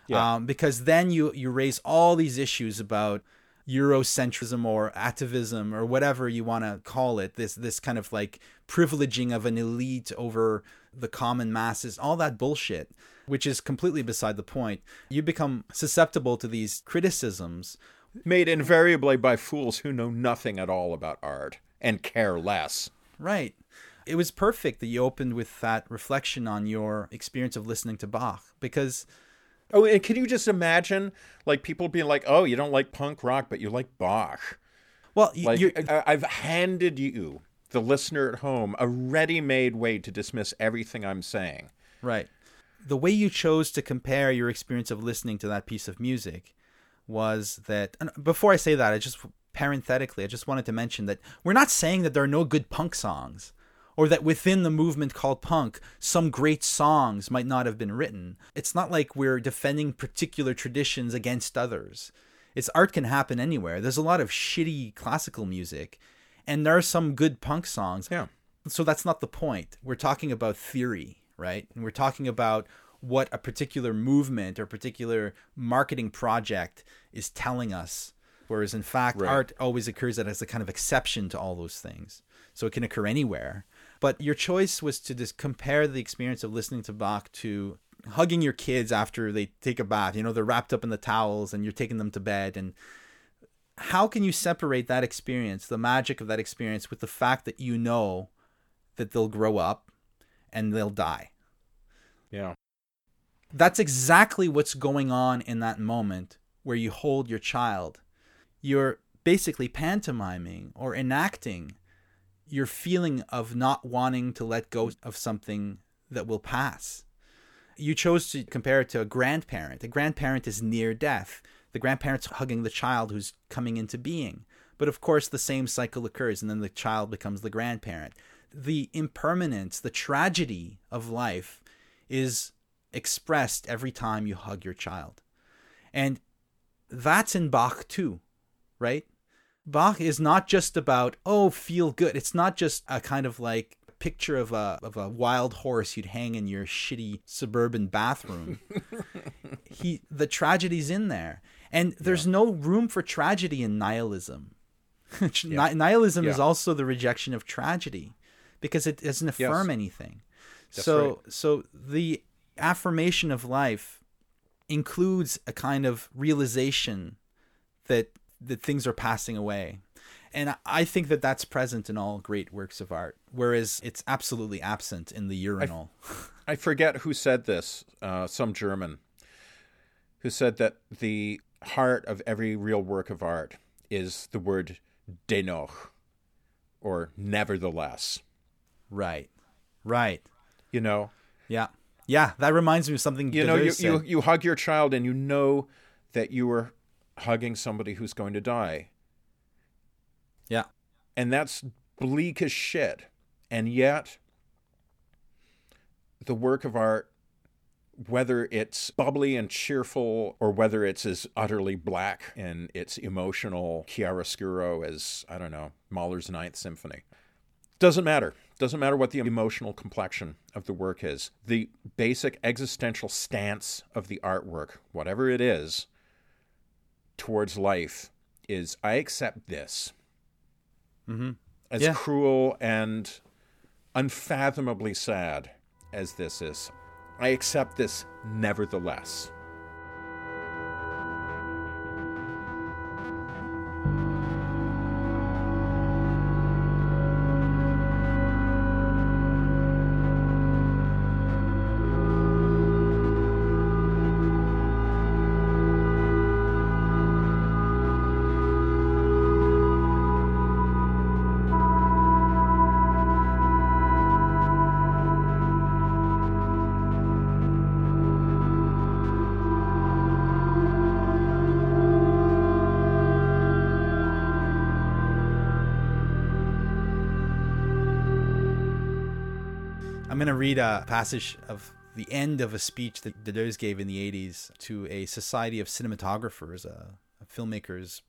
Yeah. Um, because then you you raise all these issues about Eurocentrism or atavism or whatever you want to call it. This this kind of like privileging of an elite over the common masses, all that bullshit, which is completely beside the point. You become susceptible to these criticisms Made invariably by fools who know nothing at all about art and care less. Right. It was perfect that you opened with that reflection on your experience of listening to Bach because Oh, and can you just imagine, like, people being like, oh, you don't like punk rock, but you like Bach? well, Like, I've handed you, the listener at home, a ready made way to dismiss everything I'm saying. right. The way you chose to compare your experience of listening to that piece of music was that and before I say that, I just parenthetically, I just wanted to mention that we're not saying that there are no good punk songs or that within the movement called punk, some great songs might not have been written. It's not like we're defending particular traditions against others. It's art can happen anywhere. There's a lot of shitty classical music, and there are some good punk songs. Yeah. So that's not the point. We're talking about theory, right? And we're talking about what a particular movement or particular marketing project is telling us. Whereas in fact, Right. art always occurs as a kind of exception to all those things. So it can occur anywhere. But your choice was to just compare the experience of listening to Bach to hugging your kids after they take a bath. You know, they're wrapped up in the towels and you're taking them to bed. And how can you separate that experience, the magic of that experience, with the fact that you know that they'll grow up and they'll die? Yeah. That's exactly what's going on in that moment where you hold your child. You're basically pantomiming or enacting your feeling of not wanting to let go of something that will pass. You chose to compare it to a grandparent. A grandparent is near death. The grandparent's hugging the child who's coming into being. But of course, the same cycle occurs, and then the child becomes the grandparent. The impermanence, the tragedy of life is expressed every time you hug your child. And that's in Bach too, right? Bach is not just about, oh, feel good. It's not just a kind of like picture of a of a wild horse you'd hang in your shitty suburban bathroom. he the tragedy's in there. And there's no room for tragedy in nihilism. Ni- Nihilism is also the rejection of tragedy because it doesn't affirm anything. So right. so the affirmation of life includes a kind of realization that that things are passing away. And I- I think that that's present in all great works of art, whereas it's absolutely absent in the urinal. I forget who said this, uh, some German, who said that the heart of every real work of art is the word dennoch, or nevertheless. Right. Right. You know, Yeah. Yeah. That reminds me of something you know, you, you you hug your child and you know that you are hugging somebody who's going to die, Yeah. and that's bleak as shit. And yet, the work of art, whether it's bubbly and cheerful or whether it's as utterly black in its emotional chiaroscuro as, I don't know, Mahler's Ninth Symphony, doesn't matter. Doesn't matter what the emotional complexion of the work is. The basic existential stance of the artwork, whatever it is, towards life is I accept this. Mhm. As Yeah. cruel and unfathomably sad as this is, I accept this nevertheless. I'm going to read a passage of the end of a speech that Deleuze gave in the 80s to a society of cinematographers, a, a filmmakers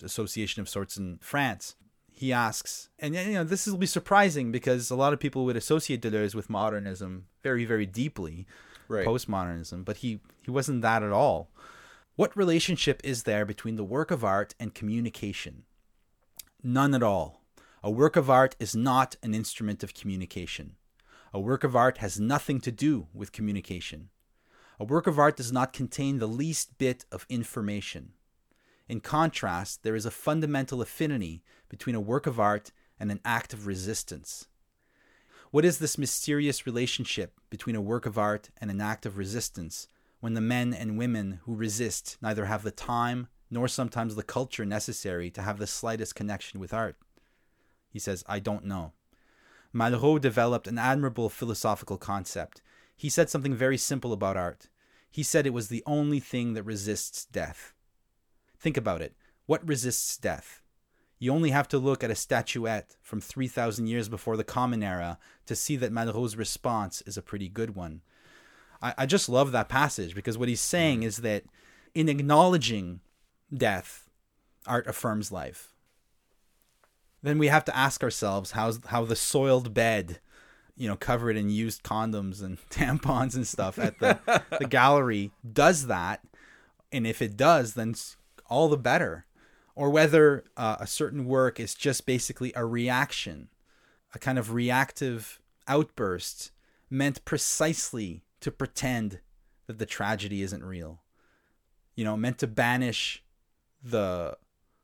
association of sorts in France. He asks, and you know, this will be surprising because a lot of people would associate Deleuze with modernism very, very deeply, Right. postmodernism, but he, he wasn't that at all. What relationship is there between the work of art and communication? None at all. A work of art is not an instrument of communication. A work of art has nothing to do with communication. A work of art does not contain the least bit of information. In contrast, there is a fundamental affinity between a work of art and an act of resistance. What is this mysterious relationship between a work of art and an act of resistance when the men and women who resist neither have the time nor sometimes the culture necessary to have the slightest connection with art? He says, I don't know. Malraux developed an admirable philosophical concept. He said something very simple about art. He said it was the only thing that resists death. Think about it. What resists death? You only have to look at a statuette from 3,000 years before the Common Era to see that Malraux's response is a pretty good one. I, I just love that passage because what he's saying mm. is that in acknowledging death, art affirms life then we have to ask ourselves how's how the soiled bed, you know, covered in used condoms and tampons and stuff at the the gallery does that, and if it does, then all the better. Or whether uh, a certain work is just basically a reaction, a kind of reactive outburst meant precisely to pretend that the tragedy isn't real. You know, meant to banish the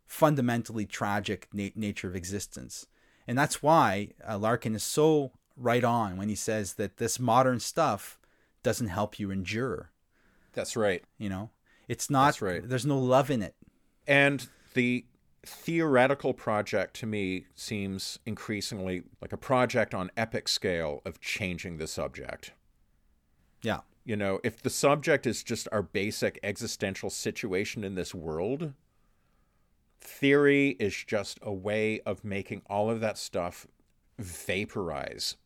fundamentally tragic na- nature of existence. And that's why uh, Larkin is so right on when he says that this modern stuff doesn't help you endure. That's right. You know, it's not, That's right. there's no love in it. And the theoretical project to me seems increasingly like a project on epic scale of changing the subject. Yeah. You know, if the subject is just our basic existential situation in this world, theory is just a way of making all of that stuff vaporize.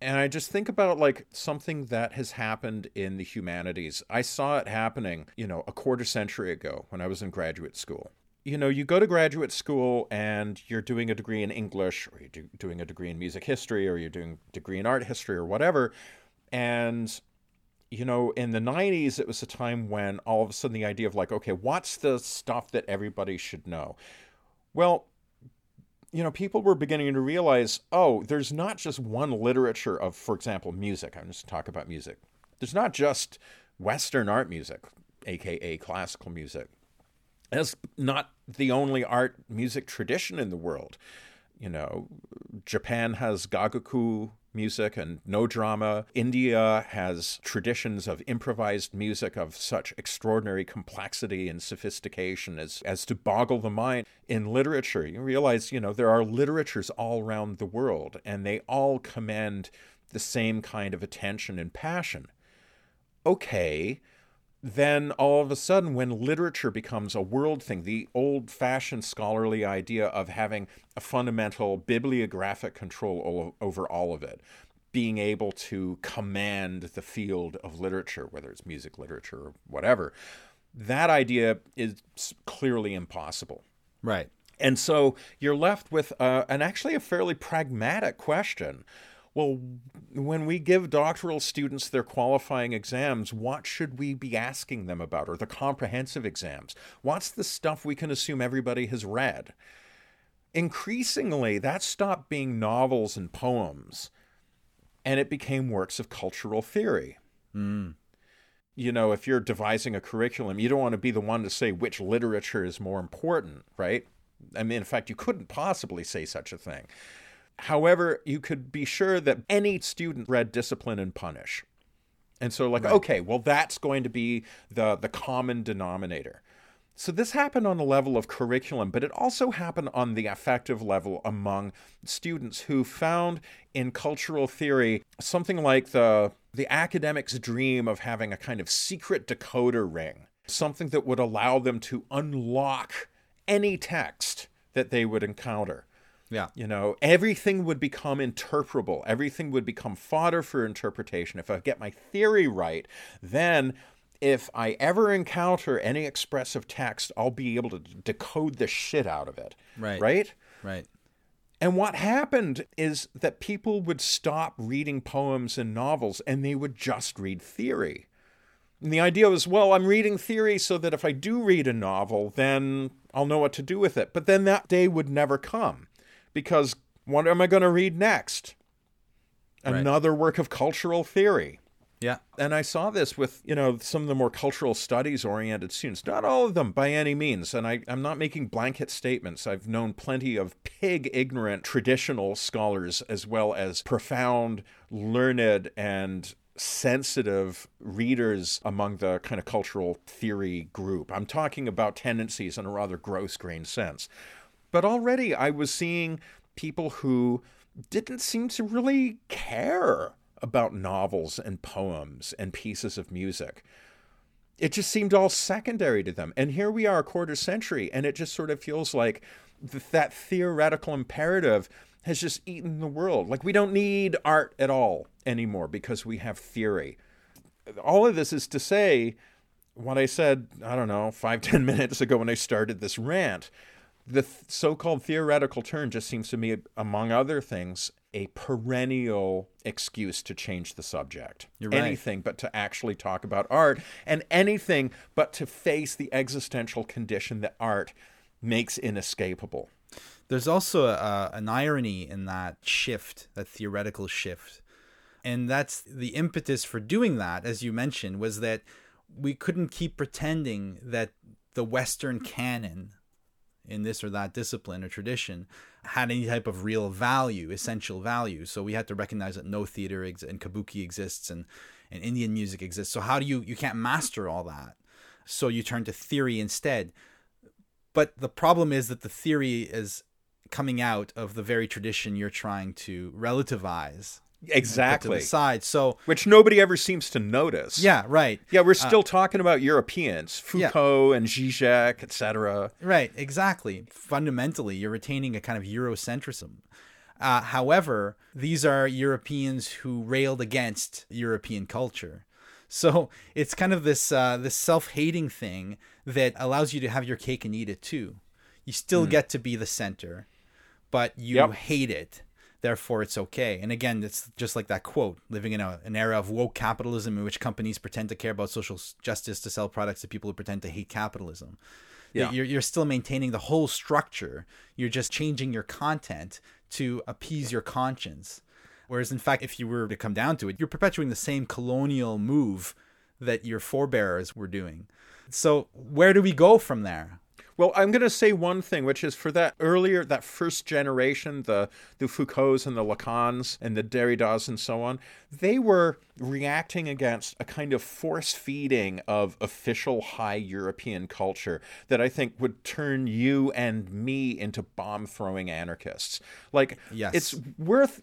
And I just think about like something that has happened in the humanities. I saw it happening, you know, a quarter century ago when I was in graduate school. You know, you go to graduate school and you're doing a degree in English, or you're do- doing a degree in music history, or you're doing a degree in art history, or whatever. And you know, in the 90s, it was a time when all of a sudden the idea of like, okay, what's the stuff that everybody should know? Well, you know, people were beginning to realize, oh, there's not just one literature of, for example, music. I'm just talking about music. There's not just Western art music, aka classical music. That's not the only art music tradition in the world. You know, Japan has Gagaku music and Noh drama. India has traditions of improvised music of such extraordinary complexity and sophistication as, as to boggle the mind. In literature, you realize, you know, there are literatures all around the world and they all command the same kind of attention and passion. Okay, then all of a sudden, when literature becomes a world thing, the old fashioned scholarly idea of having a fundamental bibliographic control over all of it, being able to command the field of literature, whether it's music, literature, or whatever, that idea is clearly impossible. Right. And so you're left with uh, an actually a fairly pragmatic question well, when we give doctoral students their qualifying exams, what should we be asking them about, or the comprehensive exams? What's the stuff we can assume everybody has read? Increasingly, that stopped being novels and poems, and it became works of cultural theory. Mm. You know, if you're devising a curriculum, you don't want to be the one to say which literature is more important, right? I mean, in fact, you couldn't possibly say such a thing. However, you could be sure that any student read Discipline and Punish. And so, like, right. okay, well, that's going to be the, the common denominator. So, this happened on the level of curriculum, but it also happened on the affective level among students who found in cultural theory something like the, the academic's dream of having a kind of secret decoder ring, something that would allow them to unlock any text that they would encounter. Yeah. You know, everything would become interpretable. Everything would become fodder for interpretation. If I get my theory right, then if I ever encounter any expressive text, I'll be able to decode the shit out of it. Right. Right? Right. And what happened is that people would stop reading poems and novels and they would just read theory. And the idea was, well, I'm reading theory so that if I do read a novel, then I'll know what to do with it. But then that day would never come because what am I going to read next? Right. Another work of cultural theory. Yeah. And I saw this with, you know, some of the more cultural studies oriented students. Not all of them by any means. And I, I'm not making blanket statements. I've known plenty of pig ignorant traditional scholars as well as profound, learned, and sensitive readers among the kind of cultural theory group. I'm talking about tendencies in a rather gross grained sense. But already I was seeing people who didn't seem to really care about novels and poems and pieces of music. It just seemed all secondary to them. And here we are a quarter century, and it just sort of feels like that theoretical imperative has just eaten the world. Like we don't need art at all anymore because we have theory. All of this is to say what I said, I don't know, five, ten minutes ago when I started this rant the th- so-called theoretical turn just seems to me among other things a perennial excuse to change the subject right. anything but to actually talk about art and anything but to face the existential condition that art makes inescapable there's also a, an irony in that shift that theoretical shift and that's the impetus for doing that as you mentioned was that we couldn't keep pretending that the western canon in this or that discipline or tradition had any type of real value, essential value. So we had to recognize that Noh theater ex- and kabuki exists and, and Indian music exists. So how do you you can't master all that? So you turn to theory instead. But the problem is that the theory is coming out of the very tradition you're trying to relativize exactly to the side. So which nobody ever seems to notice. Yeah, right. Yeah, we're uh, still uh, talking about Europeans, Foucault yeah. and Zizek, etc. Right, exactly. Fundamentally, you're retaining a kind of Eurocentrism. Uh, however, these are Europeans who railed against European culture. So it's kind of this uh, this self hating thing that allows you to have your cake and eat it too. You still mm. get to be the center, but you yep. hate it therefore it's okay. And again, it's just like that quote living in a, an era of woke capitalism in which companies pretend to care about social justice to sell products to people who pretend to hate capitalism. Yeah. You're, you're still maintaining the whole structure, you're just changing your content to appease your conscience. Whereas, in fact, if you were to come down to it, you're perpetuating the same colonial move that your forebears were doing. So, where do we go from there? Well, I'm going to say one thing, which is for that earlier, that first generation, the, the Foucaults and the Lacans and the Derridas and so on, they were reacting against a kind of force feeding of official high European culture that I think would turn you and me into bomb throwing anarchists. Like, Yes. it's worth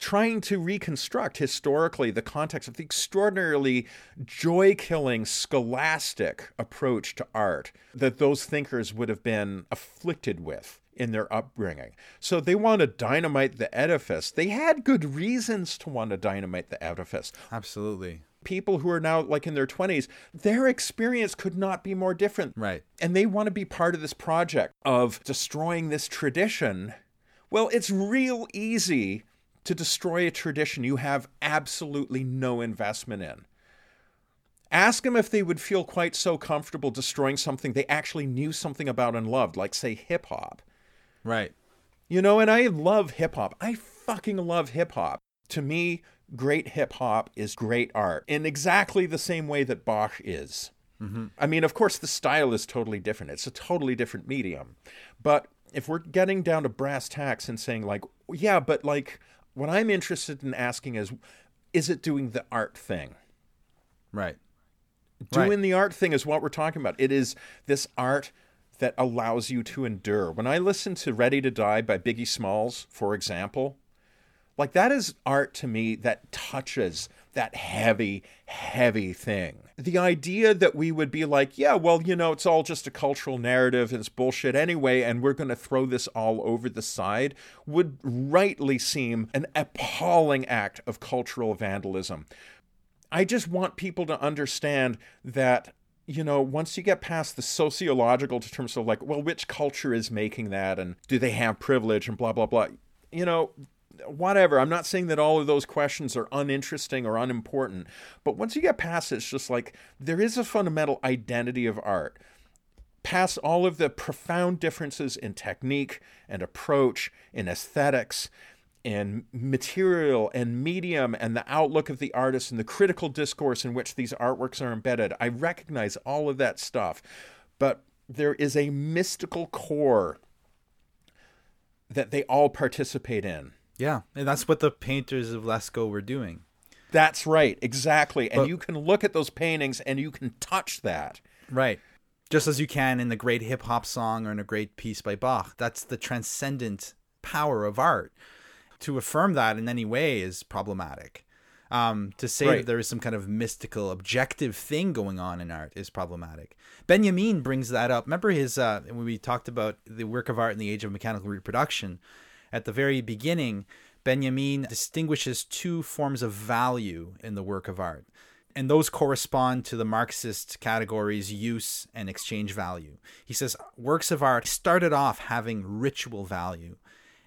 trying to reconstruct historically the context of the extraordinarily joy killing scholastic approach to art that those thinkers would have been afflicted with in their upbringing. So they want to dynamite the edifice. They had good reasons to want to dynamite the edifice. Absolutely. People who are now like in their 20s, their experience could not be more different. Right. And they want to be part of this project of destroying this tradition. Well, it's real easy to destroy a tradition you have absolutely no investment in. Ask them if they would feel quite so comfortable destroying something they actually knew something about and loved, like, say, hip hop. Right. You know, and I love hip hop. I fucking love hip hop. To me, great hip hop is great art in exactly the same way that Bach is. Mm-hmm. I mean, of course, the style is totally different. It's a totally different medium. But if we're getting down to brass tacks and saying, like, yeah, but like, what I'm interested in asking is, is it doing the art thing? Right. Doing Right. the art thing is what we're talking about. It is this art that allows you to endure. When I listen to Ready to Die by Biggie Smalls, for example, like that is art to me that touches that heavy, heavy thing. The idea that we would be like, yeah, well, you know, it's all just a cultural narrative and it's bullshit anyway, and we're going to throw this all over the side would rightly seem an appalling act of cultural vandalism. I just want people to understand that you know, once you get past the sociological terms of like, well, which culture is making that and do they have privilege and blah, blah, blah, you know, whatever. I'm not saying that all of those questions are uninteresting or unimportant, but once you get past it, it's just like there is a fundamental identity of art. Past all of the profound differences in technique and approach, in aesthetics, in material and medium and the outlook of the artist and the critical discourse in which these artworks are embedded. I recognize all of that stuff, but there is a mystical core that they all participate in. Yeah. And that's what the painters of Lascaux were doing. That's right, exactly. And you can look at those paintings and you can touch that. Right. Just as you can in the great hip hop song or in a great piece by Bach. That's the transcendent power of art. To affirm that in any way is problematic. Um, to say Right. that there is some kind of mystical, objective thing going on in art is problematic. Benjamin brings that up. Remember his uh, when we talked about the work of art in the age of mechanical reproduction. At the very beginning, Benjamin distinguishes two forms of value in the work of art and those correspond to the Marxist categories use and exchange value. He says works of art started off having ritual value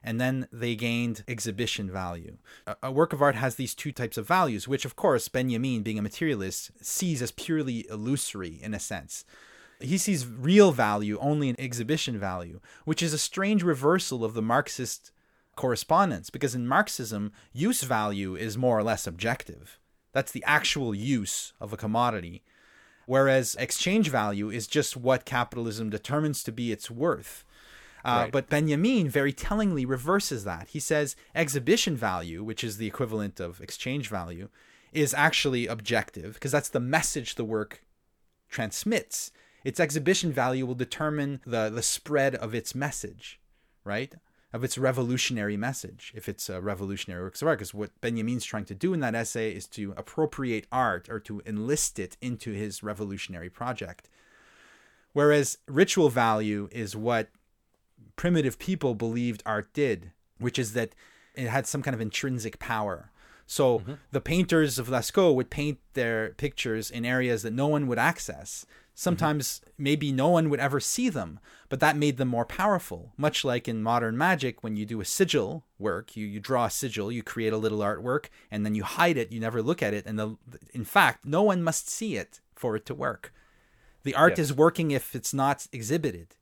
and then they gained exhibition value. A, work of art has these two types of values, which, of course, Benjamin, being a materialist, sees as purely illusory in a sense. He sees real value only in exhibition value, which is a strange reversal of the Marxist correspondence because in Marxism, use value is more or less objective. That's the actual use of a commodity. Whereas exchange value is just what capitalism determines to be its worth. Uh, Right. But Benjamin very tellingly reverses that. He says exhibition value, which is the equivalent of exchange value, is actually objective because that's the message the work transmits. Its exhibition value will determine the, the spread of its message, right? Of its revolutionary message, if it's a revolutionary works of art. Because what Benjamin's trying to do in that essay is to appropriate art or to enlist it into his revolutionary project. Whereas ritual value is what primitive people believed art did, which is that it had some kind of intrinsic power. So mm-hmm. the painters of Lascaux would paint their pictures in areas that no one would access. Mm-hmm. Sometimes maybe no one would ever see them, but that made them more powerful. Much like in modern magic, when you do a sigil work, you, you draw a sigil, you create a little artwork, and then you hide it, you never look at it. And the, in fact, no one must see it for it to work. The art is working if it's not exhibited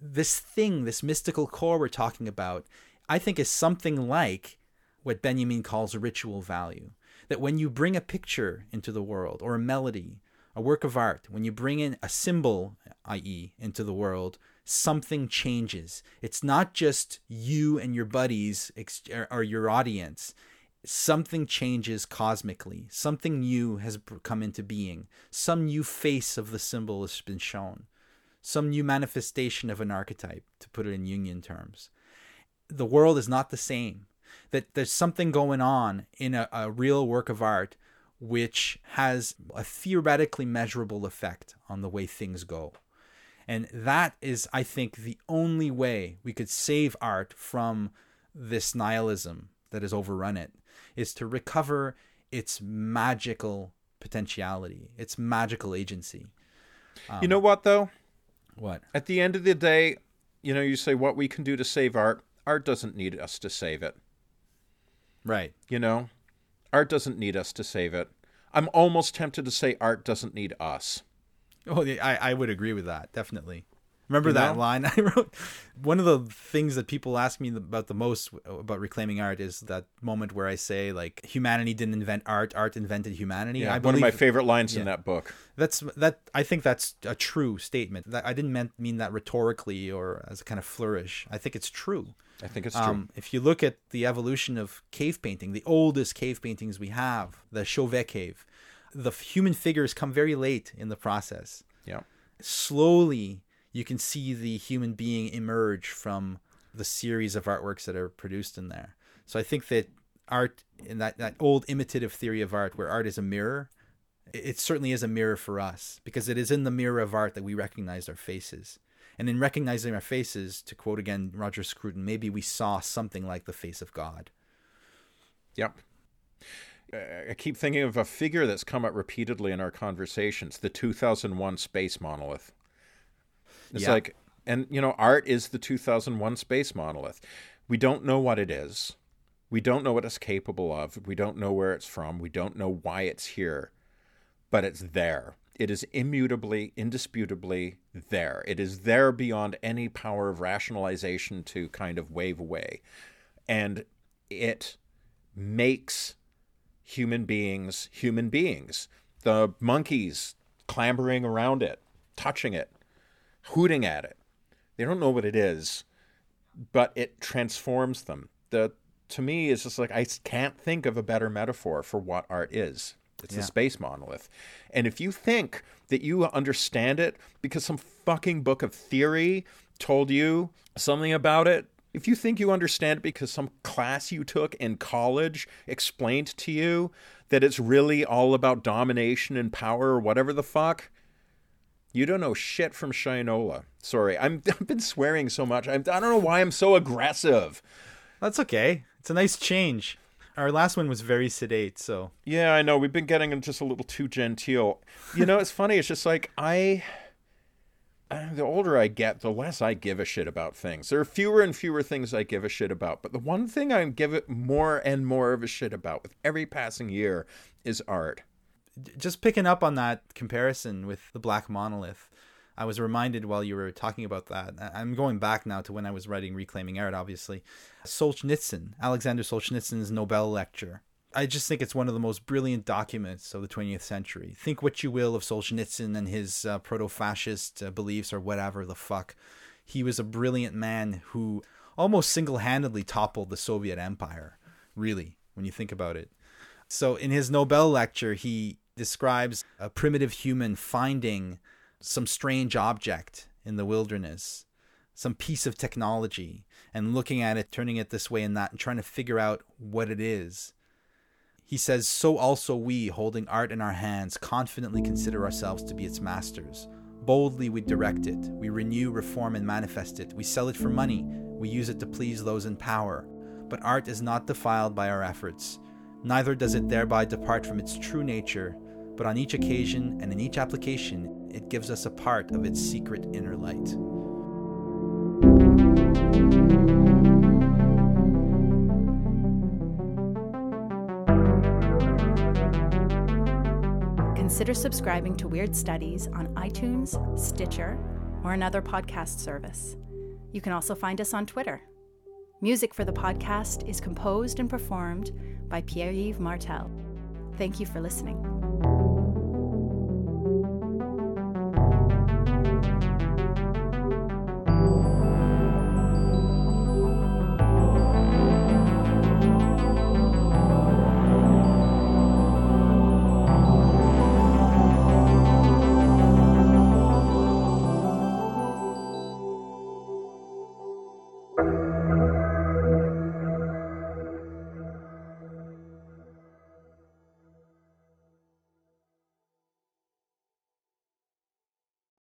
this thing, this mystical core we're talking about, I think is something like what Benjamin calls ritual value. That when you bring a picture into the world, or a melody, a work of art, when you bring in a symbol, i.e., into the world, something changes. It's not just you and your buddies ex- or your audience. Something changes cosmically. Something new has come into being. Some new face of the symbol has been shown. Some new manifestation of an archetype, to put it in Jungian terms. The world is not the same. That there's something going on in a, a real work of art which has a theoretically measurable effect on the way things go. And that is, I think, the only way we could save art from this nihilism that has overrun it, is to recover its magical potentiality, its magical agency. Um, you know what, though? What? At the end of the day, you know, you say what we can do to save art. Art doesn't need us to save it. Right. You know, art doesn't need us to save it. I'm almost tempted to say art doesn't need us. Oh, I, I would agree with that, definitely. Remember you that know? line I wrote? One of the things that people ask me about the most about reclaiming art is that moment where I say like humanity didn't invent art, art invented humanity. Yeah, I one of my favorite lines yeah, in that book. That's that. I think that's a true statement. That I didn't mean, mean that rhetorically or as a kind of flourish. I think it's true. I think it's true. Um, if you look at the evolution of cave painting, the oldest cave paintings we have, the Chauvet cave, the human figures come very late in the process. Yeah. Slowly, you can see the human being emerge from the series of artworks that are produced in there. So I think that art in that, that old imitative theory of art where art is a mirror, it certainly is a mirror for us because it is in the mirror of art that we recognize our faces. And in recognizing our faces, to quote again Roger Scruton, maybe we saw something like the face of God. Yep. I keep thinking of a figure that's come up repeatedly in our conversations the 2001 space monolith. It's yeah. like, and you know, art is the 2001 space monolith. We don't know what it is. We don't know what it's capable of. We don't know where it's from. We don't know why it's here, but it's there. It is immutably, indisputably there. It is there beyond any power of rationalization to kind of wave away. And it makes human beings human beings. The monkeys clambering around it, touching it, hooting at it. They don't know what it is, but it transforms them. The to me is just like I can't think of a better metaphor for what art is. It's yeah. a space monolith. And if you think that you understand it because some fucking book of theory told you something about it, if you think you understand it because some class you took in college explained to you that it's really all about domination and power or whatever the fuck, you don't know shit from Shinola. Sorry, I'm, I've been swearing so much. I'm, I don't know why I'm so aggressive. That's okay. It's a nice change. Our last one was very sedate, so. Yeah, I know. We've been getting just a little too genteel. You know, it's funny. It's just like, I the older I get, the less I give a shit about things. There are fewer and fewer things I give a shit about. But the one thing I give it more and more of a shit about with every passing year is art. Just picking up on that comparison with the Black Monolith, I was reminded while you were talking about that. I'm going back now to when I was writing Reclaiming Art, obviously. Solzhenitsyn, Alexander Solzhenitsyn's Nobel lecture I just think it's one of the most brilliant documents of the 20th century. Think what you will of Solzhenitsyn and his uh, proto fascist uh, beliefs or whatever the fuck. He was a brilliant man who almost single handedly toppled the Soviet Empire, really, when you think about it. So, in his Nobel lecture, he describes a primitive human finding some strange object in the wilderness, some piece of technology, and looking at it, turning it this way and that, and trying to figure out what it is he says, So also we, holding art in our hands, confidently consider ourselves to be its masters. Boldly we direct it, we renew, reform, and manifest it. We sell it for money, we use it to please those in power. But art is not defiled by our efforts, neither does it thereby depart from its true nature, but on each occasion and in each application, it gives us a part of its secret inner light. consider subscribing to Weird Studies on iTunes, Stitcher, or another podcast service. You can also find us on Twitter. Music for the podcast is composed and performed by Pierre Yves Martel. Thank you for listening.